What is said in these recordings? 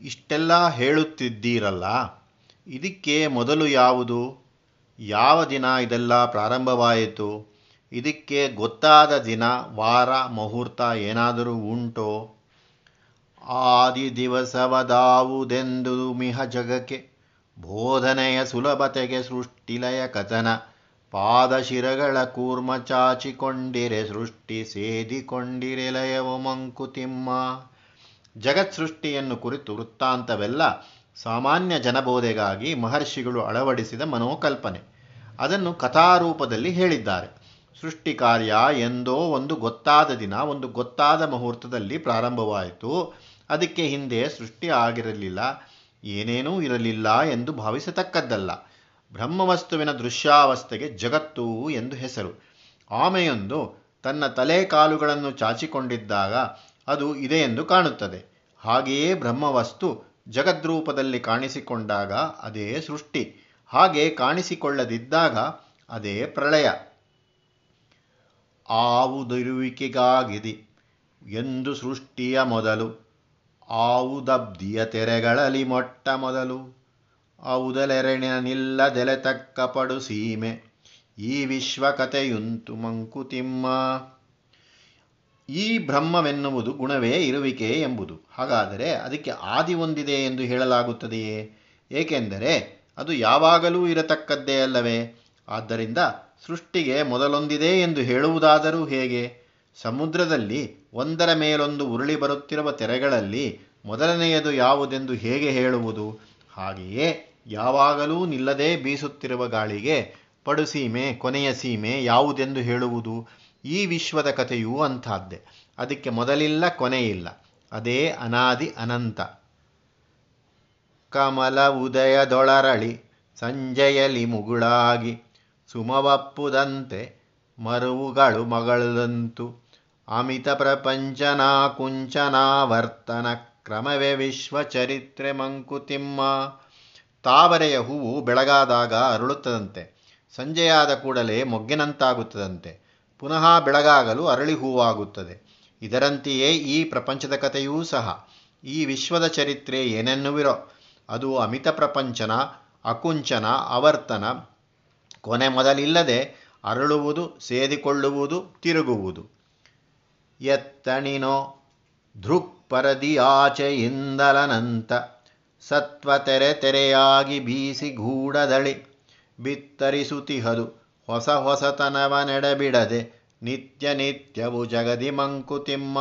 ಇಷ್ಟೆಲ್ಲ ಹೇಳುತ್ತಿದ್ದೀರಲ್ಲ, ಇದಕ್ಕೆ ಮೊದಲು ಯಾವುದು? ಯಾವ ದಿನ ಇದೆಲ್ಲ ಪ್ರಾರಂಭವಾಯಿತು? ಇದಕ್ಕೆ ಗೊತ್ತಾದ ದಿನ, ವಾರ, ಮುಹೂರ್ತ ಏನಾದರೂ ಉಂಟೋ? ಆದಿ ದಿವಸವದಾವುದೆಂದು ಮಿಹ ಜಗಕ್ಕೆ, ಬೋಧನೆಯ ಸುಲಭತೆಗೆ ಸೃಷ್ಟಿಲಯ ಕಥನ, ಪಾದಶಿರಗಳ ಕೂರ್ಮ ಚಾಚಿಕೊಂಡಿರೆ, ಸೃಷ್ಟಿ ಸೇದಿಕೊಂಡಿರೆ, ಲಯವು ಮಂಕುತಿಮ್ಮ. ಜಗತ್ ಸೃಷ್ಟಿಯನ್ನು ಕುರಿತು ವೃತ್ತಾಂತವೆಲ್ಲ ಸಾಮಾನ್ಯ ಜನಬೋಧೆಗಾಗಿ ಮಹರ್ಷಿಗಳು ಅಳವಡಿಸಿದ ಮನೋಕಲ್ಪನೆ. ಅದನ್ನು ಕಥಾರೂಪದಲ್ಲಿ ಹೇಳಿದ್ದಾರೆ. ಸೃಷ್ಟಿ ಕಾರ್ಯ ಎಂದೋ ಒಂದು ಗೊತ್ತಾದ ದಿನ, ಒಂದು ಗೊತ್ತಾದ ಮುಹೂರ್ತದಲ್ಲಿ ಪ್ರಾರಂಭವಾಯಿತು. ಅದಕ್ಕೆ ಹಿಂದೆ ಸೃಷ್ಟಿ ಆಗಿರಲಿಲ್ಲ, ಏನೇನೂ ಇರಲಿಲ್ಲ ಎಂದು ಭಾವಿಸತಕ್ಕದ್ದಲ್ಲ. ಬ್ರಹ್ಮವಸ್ತುವಿನ ದೃಶ್ಯಾವಸ್ಥೆಗೆ ಜಗತ್ತು ಎಂದು ಹೆಸರು. ಆಮೆಯೊಂದು ತನ್ನ ತಲೆ ಕಾಲುಗಳನ್ನು ಚಾಚಿಕೊಂಡಿದ್ದಾಗ ಅದು ಇದೆ ಎಂದು ಕಾಣುತ್ತದೆ. ಹಾಗೆಯೇ ಬ್ರಹ್ಮವಸ್ತು ಜಗದ್ರೂಪದಲ್ಲಿ ಕಾಣಿಸಿಕೊಂಡಾಗ ಅದೇ ಸೃಷ್ಟಿ. ಹಾಗೆ ಕಾಣಿಸಿಕೊಳ್ಳದಿದ್ದಾಗ ಅದೇ ಪ್ರಳಯ. ಆವುದಿರುವಿಕೆಗಾಗಿದೆ ಎಂದು ಸೃಷ್ಟಿಯ ಮೊದಲು. ಆವುದಬ್ಧಿಯ ತೆರೆಗಳಲ್ಲಿ ಮೊಟ್ಟ ಮೊದಲು. ಔದಲೆರೆಣಿನಿಲ್ಲದೆಲೆ ತಕ್ಕ ಪಡು ಸೀಮೆ. ಈ ವಿಶ್ವಕತೆಯುಂತು ಮಂಕುತಿಮ್ಮ. ಈ ಬ್ರಹ್ಮವೆನ್ನುವುದು ಗುಣವೇ ಇರುವಿಕೆ ಎಂಬುದು. ಹಾಗಾದರೆ ಅದಕ್ಕೆ ಆದಿ ಒಂದಿದೆ ಎಂದು ಹೇಳಲಾಗುತ್ತದೆಯೇ? ಏಕೆಂದರೆ ಅದು ಯಾವಾಗಲೂ ಇರತಕ್ಕದ್ದೇ ಅಲ್ಲವೇ? ಆದ್ದರಿಂದ ಸೃಷ್ಟಿಗೆ ಮೊದಲೊಂದಿದೆ ಎಂದು ಹೇಳುವುದಾದರೂ ಹೇಗೆ? ಸಮುದ್ರದಲ್ಲಿ ಒಂದರ ಮೇಲೊಂದು ಉರುಳಿ ಬರುತ್ತಿರುವ ತೆರೆಗಳಲ್ಲಿ ಮೊದಲನೆಯದು ಯಾವುದೆಂದು ಹೇಗೆ ಹೇಳುವುದು? ಹಾಗೆಯೇ ಯಾವಾಗಲೂ ನಿಲ್ಲದೆ ಬೀಸುತ್ತಿರುವ ಗಾಳಿಗೆ ಪಡುಸೀಮೆ, ಕೊನೆಯ ಸೀಮೆ ಯಾವುದೆಂದು ಹೇಳುವುದು? ಈ ವಿಶ್ವದ ಕಥೆಯೂ ಅಂಥದ್ದೇ. ಅದಕ್ಕೆ ಮೊದಲಿಲ್ಲ, ಕೊನೆಯಿಲ್ಲ. ಅದೇ ಅನಾದಿ ಅನಂತ. ಕಮಲ ಉದಯದೊಳರಳಿ ಸಂಜೆಯಲಿ ಮುಗುಳಾಗಿ, ಸುಮವಪ್ಪುದಂತೆ ಮರುವುಗಳು ಮಗಳದಂತು. ಅಮಿತ ಪ್ರಪಂಚನ ಕುಂಚನಾವರ್ತನ ಕ್ರಮವೇ ವಿಶ್ವ ಚರಿತ್ರೆ ಮಂಕುತಿಮ್ಮ. ತಾವರೆಯ ಹೂವು ಬೆಳಗಾದಾಗ ಅರಳುತ್ತದಂತೆ. ಸಂಜೆಯಾದ ಕೂಡಲೇ ಮೊಗ್ಗಿನಂತಾಗುತ್ತದಂತೆ. ಪುನಃ ಬೆಳಗಾಗಲು ಅರಳಿ ಹೂವಾಗುತ್ತದೆ ಇದರಂತೆಯೇ ಈ ಪ್ರಪಂಚದ ಕಥೆಯೂ ಸಹ. ಈ ವಿಶ್ವದ ಚರಿತ್ರೆ ಏನೆನ್ನುವಿರೋ? ಅದು ಅಮಿತ ಪ್ರಪಂಚನ, ಅಕುಂಚನ ಅವರ್ತನ ಕೊನೆ ಮೊದಲಿಲ್ಲದೆ ಅರಳುವುದು, ಸೇದಿಕೊಳ್ಳುವುದು, ತಿರುಗುವುದು. ಎತ್ತಣಿನೋ? ಧೃಕ್ಪರದಿಯಾಚೆಯಿಂದಲನಂತ ಸತ್ವ ತೆರೆ ತೆರೆಯಾಗಿ ಬೀಸಿ ಗೂಡದಳಿ. ಬಿತ್ತರಿಸುತಿಹದು. ಹೊಸ ಹೊಸತನವ ನೆಡಬಿಡದೆ ನಿತ್ಯ ನಿತ್ಯವು ಜಗದಿ ಮಂಕುತಿಮ್ಮ.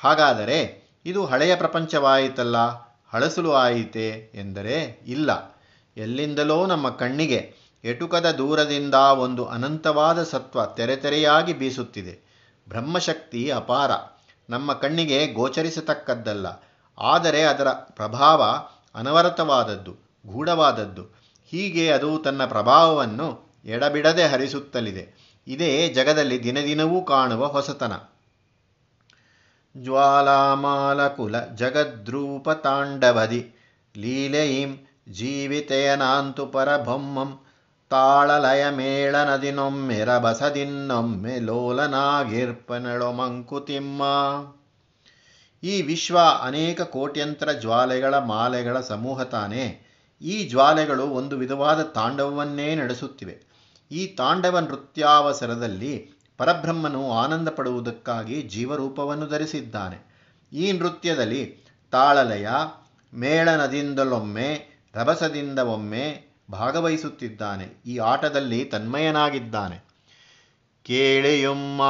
ಹಾಗಾದರೆ ಇದು ಹಳೆಯ ಪ್ರಪಂಚವಾಯಿತಲ್ಲ, ಹಳಸಲು ಆಯಿತೆ ಎಂದರೆ ಇಲ್ಲ. ಎಲ್ಲಿಂದಲೋ ನಮ್ಮ ಕಣ್ಣಿಗೆ ಎಟುಕದ ದೂರದಿಂದ ಒಂದು ಅನಂತವಾದ ಸತ್ವ ತೆರೆತೆರೆಯಾಗಿ ಬೀಸುತ್ತಿದೆ. ಬ್ರಹ್ಮಶಕ್ತಿ ಅಪಾರ. ನಮ್ಮ ಕಣ್ಣಿಗೆ ಗೋಚರಿಸತಕ್ಕದ್ದಲ್ಲ. ಆದರೆ ಅದರ ಪ್ರಭಾವ ಅನವರತವಾದದ್ದು, ಗೂಢವಾದದ್ದು. ಹೀಗೆ ಅದು ತನ್ನ ಪ್ರಭಾವವನ್ನು ಎಡಬಿಡದೆ ಹರಿಸುತ್ತಲಿದೆ. ಇದೇ ಜಗದಲ್ಲಿ ದಿನದಿನವೂ ಕಾಣುವ ಹೊಸತನ. ಜ್ವಾಲಾಮಾಲಕುಲ ಜಗದ್ರೂಪ ತಾಂಡವದಿ ಲೀಲೆಯಿಂ ಜೀವಿತೆಯನಾಂತು ಪರಬೊಮ್ಮಂ ತಾಳಲಯ ಮೇಳನದಿನೊಮ್ಮೆ ರಭಸದಿನ್ನೊಮ್ಮೆ ಲೋಲನಾಗಿರ್ಪನಳೊ ಮಂಕುತಿಮ್ಮ ಈ ವಿಶ್ವ ಅನೇಕ ಕೋಟ್ಯಂತರ ಜ್ವಾಲೆಗಳ ಮಾಲೆಗಳ ಸಮೂಹ ತಾನೇ ಈ ಜ್ವಾಲೆಗಳು ಒಂದು ವಿಧವಾದ ತಾಂಡವವನ್ನೇ ನಡೆಸುತ್ತಿವೆ. ಈ ತಾಂಡವ ನೃತ್ಯಾವಸರದಲ್ಲಿ ಪರಬ್ರಹ್ಮನು ಆನಂದ ಪಡುವುದಕ್ಕಾಗಿ ಜೀವರೂಪವನ್ನು ಧರಿಸಿದ್ದಾನೆ. ಈ ನೃತ್ಯದಲ್ಲಿ ತಾಳಲಯ, ಮೇಳನದಿಂದಲೊಮ್ಮೆ, ರಭಸದಿಂದ ಒಮ್ಮೆ ಭಾಗವಹಿಸುತ್ತಿದ್ದಾನೆ. ಈ ಆಟದಲ್ಲಿ ತನ್ಮಯನಾಗಿದ್ದಾನೆ. ಕೇಳೆಯುಂ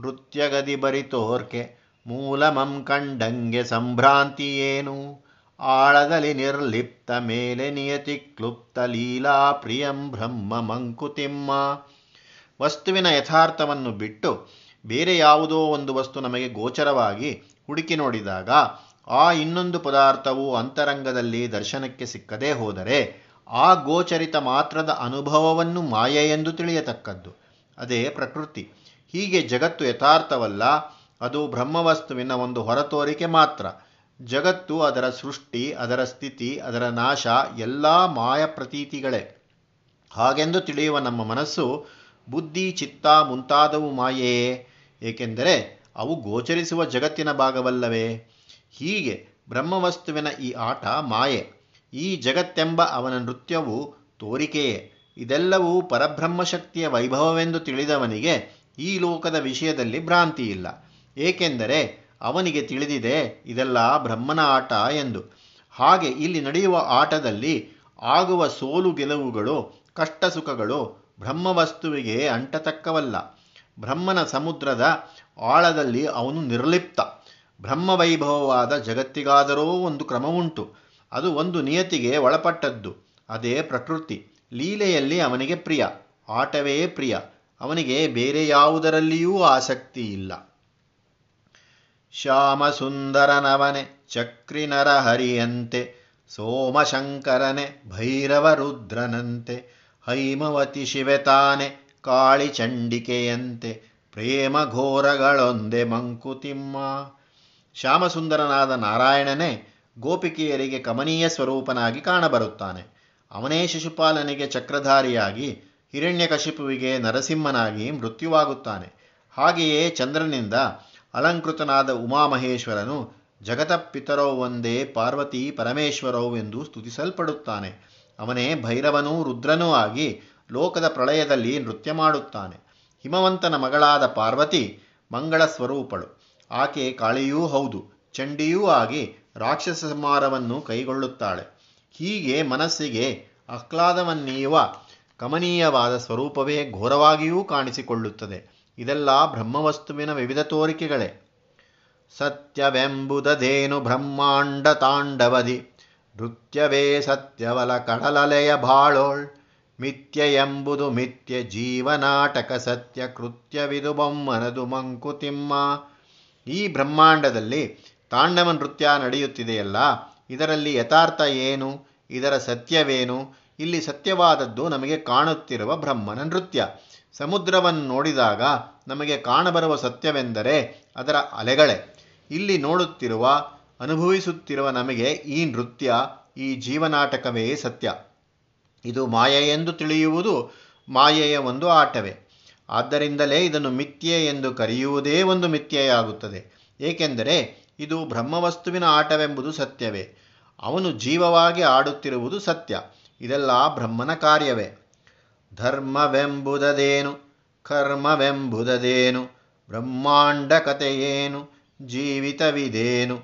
ನೃತ್ಯಗದಿ ಬರಿತೋರ್ಕೆ, ಮೂಲಮಂ ಕಂಡಂಗೆ ಸಂಭ್ರಾಂತಿಯೇನು ಆಳದಲ್ಲಿ ನಿರ್ಲಿಪ್ತ ಮೇಲೆ ನಿಯತಿ ಕ್ಲುಪ್ತ ಲೀಲಾ ಪ್ರಿಯಂ ಬ್ರಹ್ಮ ಮಂಕುತಿಮ್ಮ. ವಸ್ತುವಿನ ಯಥಾರ್ಥವನ್ನು ಬಿಟ್ಟು ಬೇರೆ ಯಾವುದೋ ಒಂದು ವಸ್ತು ನಮಗೆ ಗೋಚರವಾಗಿ ಹುಡುಕಿ ನೋಡಿದಾಗ ಆ ಇನ್ನೊಂದು ಪದಾರ್ಥವು ಅಂತರಂಗದಲ್ಲಿ ದರ್ಶನಕ್ಕೆ ಸಿಕ್ಕದೇ ಹೋದರೆ ಆ ಗೋಚರಿತ ಮಾತ್ರದ ಅನುಭವವನ್ನು ಮಾಯೆ ಎಂದು ತಿಳಿಯತಕ್ಕದ್ದು. ಅದೇ ಪ್ರಕೃತಿ. ಹೀಗೆ ಜಗತ್ತು ಯಥಾರ್ಥವಲ್ಲ, ಅದು ಬ್ರಹ್ಮವಸ್ತುವಿನ ಒಂದು ಹೊರತೋರಿಕೆ ಮಾತ್ರ. ಜಗತ್ತು ಅದರ ಸೃಷ್ಟಿ, ಅದರ ಸ್ಥಿತಿ, ಅದರ ನಾಶ, ಎಲ್ಲ ಮಾಯ ಪ್ರತೀತಿಗಳೇ. ಹಾಗೆಂದು ತಿಳಿಯುವ ನಮ್ಮ ಮನಸ್ಸು ಬುದ್ಧಿ, ಚಿತ್ತ ಮುಂತಾದವು ಮಾಯೆಯೇ ಏಕೆಂದರೆ ಅವು ಗೋಚರಿಸುವ ಜಗತ್ತಿನ ಭಾಗವಲ್ಲವೇ. ಹೀಗೆ ಬ್ರಹ್ಮವಸ್ತುವಿನ ಈ ಆಟ ಮಾಯೆ. ಈ ಜಗತ್ತೆಂಬ ಅವನ ನೃತ್ಯವು ತೋರಿಕೆಯೇ. ಇದೆಲ್ಲವೂ ಪರಬ್ರಹ್ಮಶಕ್ತಿಯ ವೈಭವವೆಂದು ತಿಳಿದವನಿಗೆ ಈ ಲೋಕದ ವಿಷಯದಲ್ಲಿ ಭ್ರಾಂತಿ ಇಲ್ಲ ಏಕೆಂದರೆ ಅವನಿಗೆ ತಿಳಿದಿದೆ, ಇದೆಲ್ಲ ಬ್ರಹ್ಮನ ಆಟ ಎಂದು. ಹಾಗೆ ಇಲ್ಲಿ ನಡೆಯುವ ಆಟದಲ್ಲಿ ಆಗುವ ಸೋಲು ಗೆಲುವುಗಳು ಕಷ್ಟ ಸುಖಗಳು ಬ್ರಹ್ಮವಸ್ತುವಿಗೆ ಅಂಟತಕ್ಕವಲ್ಲ. ಬ್ರಹ್ಮನ ಸಮುದ್ರದ ಆಳದಲ್ಲಿ ಅವನು ನಿರ್ಲಿಪ್ತ. ಬ್ರಹ್ಮವೈಭವವಾದ ಜಗತ್ತಿಗಾದರೂ ಒಂದು ಕ್ರಮವುಂಟು. ಅದು ಒಂದು ನಿಯತಿಗೆ ಒಳಪಟ್ಟದ್ದು. ಅದೇ ಪ್ರಕೃತಿ. ಲೀಲೆಯಲ್ಲಿ ಅವನಿಗೆ ಪ್ರಿಯ. ಆಟವೇ ಪ್ರಿಯ. ಅವನಿಗೆ ಬೇರೆ ಯಾವುದರಲ್ಲಿಯೂ ಆಸಕ್ತಿ ಇಲ್ಲ ಶ್ಯಾಮಸುಂದರನವನೆ ಚಕ್ರಿನರ ಹರಿಯಂತೆ ಸೋಮಶಂಕರನೆ ಭೈರವರುದ್ರನಂತೆ, ಹೈಮವತಿ ಹೈಮವತಿ ಶಿವೆತಾನೆ ಕಾಳಿ ಚಂಡಿಕೆಯಂತೆ ಪ್ರೇಮ ಘೋರಗಳೊಂದೆ ಮಂಕುತಿಮ್ಮ. ಶ್ಯಾಮಸುಂದರನಾದ ನಾರಾಯಣನೇ ಗೋಪಿಕೆಯರಿಗೆ ಕಮನೀಯ ಸ್ವರೂಪನಾಗಿ ಕಾಣಬರುತ್ತಾನೆ. ಅವನೇ ಶಿಶುಪಾಲನಿಗೆ ಚಕ್ರಧಾರಿಯಾಗಿ ಹಿರಣ್ಯಕಶಿಪುವಿಗೆ ನರಸಿಂಹನಾಗಿ ಮೃತ್ಯುವಾಗುತ್ತಾನೆ. ಹಾಗೆಯೇ ಚಂದ್ರನಿಂದ ಅಲಂಕೃತನಾದ ಉಮಾಮಹೇಶ್ವರನು, ಜಗತಪಿತರೋ ಒಂದೇ ಪಾರ್ವತಿ ಪರಮೇಶ್ವರೋ ಎಂದು ಸ್ತುತಿಸಲ್ಪಡುತ್ತಾನೆ. ಅವನೇ ಭೈರವನೂ ರುದ್ರನೂ ಆಗಿ ಲೋಕದ ಪ್ರಳಯದಲ್ಲಿ ನೃತ್ಯ ಮಾಡುತ್ತಾನೆ. ಹಿಮವಂತನ ಮಗಳಾದ ಪಾರ್ವತಿ ಮಂಗಳ ಸ್ವರೂಪಳು. ಆಕೆ ಕಾಳಿಯೂ ಹೌದು, ಚಂಡಿಯೂ ಆಗಿ ರಾಕ್ಷಸ ಸಂಹಾರವನ್ನು ಕೈಗೊಳ್ಳುತ್ತಾಳೆ. ಹೀಗೆ ಮನಸ್ಸಿಗೆ ಆಹ್ಲಾದವನ್ನೀಯುವ ಕಮನೀಯವಾದ ಸ್ವರೂಪವೇ ಘೋರವಾಗಿಯೂ ಕಾಣಿಸಿಕೊಳ್ಳುತ್ತದೆ. ಇದೆಲ್ಲ ಬ್ರಹ್ಮವಸ್ತುವಿನ ವಿವಿಧ ತೋರಿಕೆಗಳೇ. ಸತ್ಯವೆಂಬುದದೇನು ಬ್ರಹ್ಮಾಂಡ ತಾಂಡವದಿ? ನೃತ್ಯವೇ ಸತ್ಯವಲ ಕಡಲಲೆಯ ಬಾಳೋಳ್ ಮಿಥ್ಯ ಎಂಬುದು ಮಿಥ್ಯ ಜೀವನಾಟಕ ಸತ್ಯ ಕೃತ್ಯವಿದು ಬೊಮ್ಮನದು ಮಂಕುತಿಮ್ಮ. ಈ ಬ್ರಹ್ಮಾಂಡದಲ್ಲಿ ತಾಂಡವ ನೃತ್ಯ ನಡೆಯುತ್ತಿದೆಯಲ್ಲ, ಇದರಲ್ಲಿ ಯಥಾರ್ಥ ಏನು? ಇದರ ಸತ್ಯವೇನು? ಇಲ್ಲಿ ಸತ್ಯವಾದದ್ದು ನಮಗೆ ಕಾಣುತ್ತಿರುವ ಬ್ರಹ್ಮನ ನೃತ್ಯ. ಸಮುದ್ರವನ್ನು ನೋಡಿದಾಗ ನಮಗೆ ಕಾಣಬರುವ ಸತ್ಯವೆಂದರೆ ಅದರ ಅಲೆಗಳೇ. ಇಲ್ಲಿ ನೋಡುತ್ತಿರುವ, ಅನುಭವಿಸುತ್ತಿರುವ ನಮಗೆ ಈ ನೃತ್ಯ, ಈ ಜೀವನಾಟಕವೇ ಸತ್ಯ. ಇದು ಮಾಯೆ ಎಂದು ತಿಳಿಯುವುದು ಮಾಯೆಯ ಒಂದು ಆಟವೇ. ಆದ್ದರಿಂದಲೇ ಇದನ್ನು ಮಿಥ್ಯೆ ಎಂದು ಕರೆಯುವುದೇ ಒಂದು ಮಿಥ್ಯೆಯಾಗುತ್ತದೆ. ಏಕೆಂದರೆ ಇದು ಬ್ರಹ್ಮವಸ್ತುವಿನ ಆಟವೆಂಬುದು ಸತ್ಯವೇ. ಅವನು ಜೀವವಾಗಿ ಆಡುತ್ತಿರುವುದು ಸತ್ಯ. ಇದೆಲ್ಲ ಬ್ರಹ್ಮನ ಕಾರ್ಯವೇ. ಧರ್ಮವೆಂಬುದದೇನು? ಕರ್ಮವೆಂಬುದದೇನು? ಬ್ರಹ್ಮಾಂಡ ಕಥೆಯೇನು ಜೀವಿತವಿದೇನು?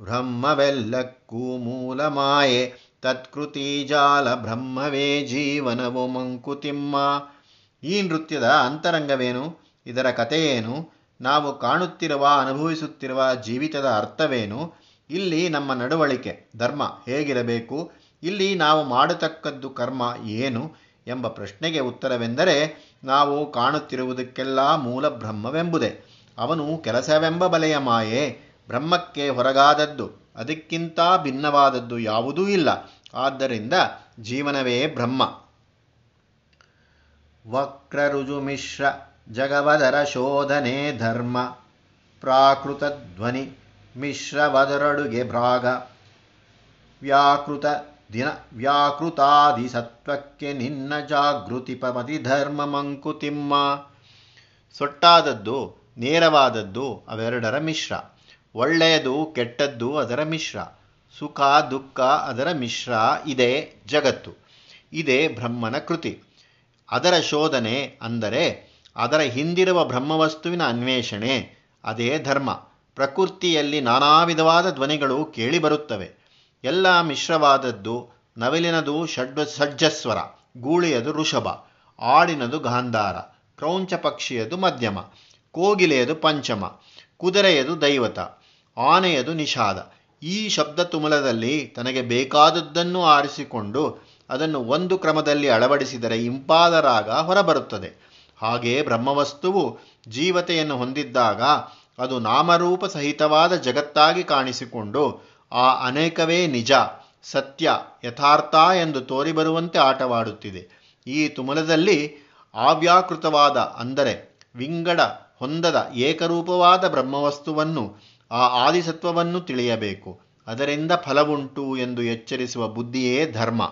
ಬ್ರಹ್ಮವೆಲ್ಲಕ್ಕೂ ಮೂಲ ಮಾಯೆ ತತ್ಕೃತಿ ಜಾಲ ಬ್ರಹ್ಮವೇ ಜೀವನವು ಮಂಕುತಿಮ್ಮ. ಈ ನೃತ್ಯದ ಅಂತರಂಗವೇನು? ಇದರ ಕಥೆಯೇನು? ನಾವು ಕಾಣುತ್ತಿರುವ, ಅನುಭವಿಸುತ್ತಿರುವ ಜೀವಿತದ ಅರ್ಥವೇನು? ಇಲ್ಲಿ ನಮ್ಮ ನಡವಳಿಕೆ, ಧರ್ಮ ಹೇಗಿರಬೇಕು? ಇಲ್ಲಿ ನಾವು ಮಾಡತಕ್ಕದ್ದು ಕರ್ಮ ಏನು? ಎಂಬ ಪ್ರಶ್ನೆಗೆ ಉತ್ತರವೆಂದರೆ, ನಾವು ಕಾಣುತ್ತಿರುವುದಕ್ಕೆಲ್ಲ ಮೂಲ ಬ್ರಹ್ಮವೆಂಬುದೇ. ಅವನು ಕೆಲಸವೆಂಬ ಬಲೆಯ ಮಾಯೆ ಬ್ರಹ್ಮಕ್ಕೆ ಹೊರಗಾದದ್ದು, ಅದಕ್ಕಿಂತ ಭಿನ್ನವಾದದ್ದು ಯಾವುದೂ ಇಲ್ಲ. ಆದ್ದರಿಂದ ಜೀವನವೇ ಬ್ರಹ್ಮ. ವಕ್ರರುಜು ಮಿಶ್ರ ಜಗವದರ ಶೋಧನೆ ಧರ್ಮ. ಪ್ರಾಕೃತ ಧ್ವನಿ ಮಿಶ್ರವದರಡುಗೆ ಭ್ರಾಗ. ವ್ಯಾಕೃತ ದಿನ ವ್ಯಾಕೃತಾದಿ ಸತ್ವಕ್ಕೆ ನಿನ್ನ ಜಾಗೃತಿ ಪಮತಿ ಧರ್ಮ ಮಂಕುತಿಮ್ಮ. ಸೊಟ್ಟಾದದ್ದು, ನೇರವಾದದ್ದು, ಅವೆರಡರ ಮಿಶ್ರ. ಒಳ್ಳೆಯದು, ಕೆಟ್ಟದ್ದು, ಅದರ ಮಿಶ್ರ. ಸುಖ, ದುಃಖ, ಅದರ ಮಿಶ್ರ. ಇದೇ ಜಗತ್ತು. ಇದೇ ಬ್ರಹ್ಮನ ಕೃತಿ. ಅದರ ಶೋಧನೆ ಅಂದರೆ ಅದರ ಹಿಂದಿರುವ ಬ್ರಹ್ಮವಸ್ತುವಿನ ಅನ್ವೇಷಣೆ. ಅದೇ ಧರ್ಮ. ಪ್ರಕೃತಿಯಲ್ಲಿ ನಾನಾ ವಿಧವಾದ ಧ್ವನಿಗಳು ಕೇಳಿಬರುತ್ತವೆ ಎಲ್ಲ ಮಿಶ್ರವಾದದ್ದು ನವಿಲಿನದು ಷಡ್ ಷಡ್ಜಸ್ವರ, ಗೂಳಿಯದು ಋಷಭ, ಆಡಿನದು ಗಾಂಧಾರ, ಕ್ರೌಂಚ ಪಕ್ಷಿಯದು ಮಧ್ಯಮ, ಕೋಗಿಲೆಯದು ಪಂಚಮ, ಕುದುರೆಯದು ದೈವತ, ಆನೆಯದು ನಿಷಾದ. ಈ ಶಬ್ದ ತುಮಲದಲ್ಲಿ ತನಗೆ ಬೇಕಾದದ್ದನ್ನು ಆರಿಸಿಕೊಂಡು ಅದನ್ನು ಒಂದು ಕ್ರಮದಲ್ಲಿ ಅಳವಡಿಸಿದರೆ ಇಂಪಾದ ರಾಗ ಹೊರಬರುತ್ತದೆ. ಹಾಗೆ ಬ್ರಹ್ಮವಸ್ತುವು ಜೀವತೆಯನ್ನು ಹೊಂದಿದ್ದಾಗ ಅದು ನಾಮರೂಪ ಸಹಿತವಾದ ಜಗತ್ತಾಗಿ ಕಾಣಿಸಿಕೊಂಡು ಆ ಅನೇಕವೇ ನಿಜ, ಸತ್ಯ, ಯಥಾರ್ಥ ಎಂದು ತೋರಿಬರುವಂತೆ ಆಟವಾಡುತ್ತಿದೆ. ಈ ತುಮಲದಲ್ಲಿ ಅವ್ಯಾಕೃತವಾದ ಅಂದರೆ ವಿಂಗಡ, ಹೊಂದದ, ಏಕರೂಪವಾದ ಬ್ರಹ್ಮವಸ್ತುವನ್ನು, ಆ ಆದಿಸತ್ವವನ್ನು ತಿಳಿಯಬೇಕು. ಅದರಿಂದ ಫಲವುಂಟು ಎಂದು ಎಚ್ಚರಿಸುವ ಬುದ್ಧಿಯೇ ಧರ್ಮ.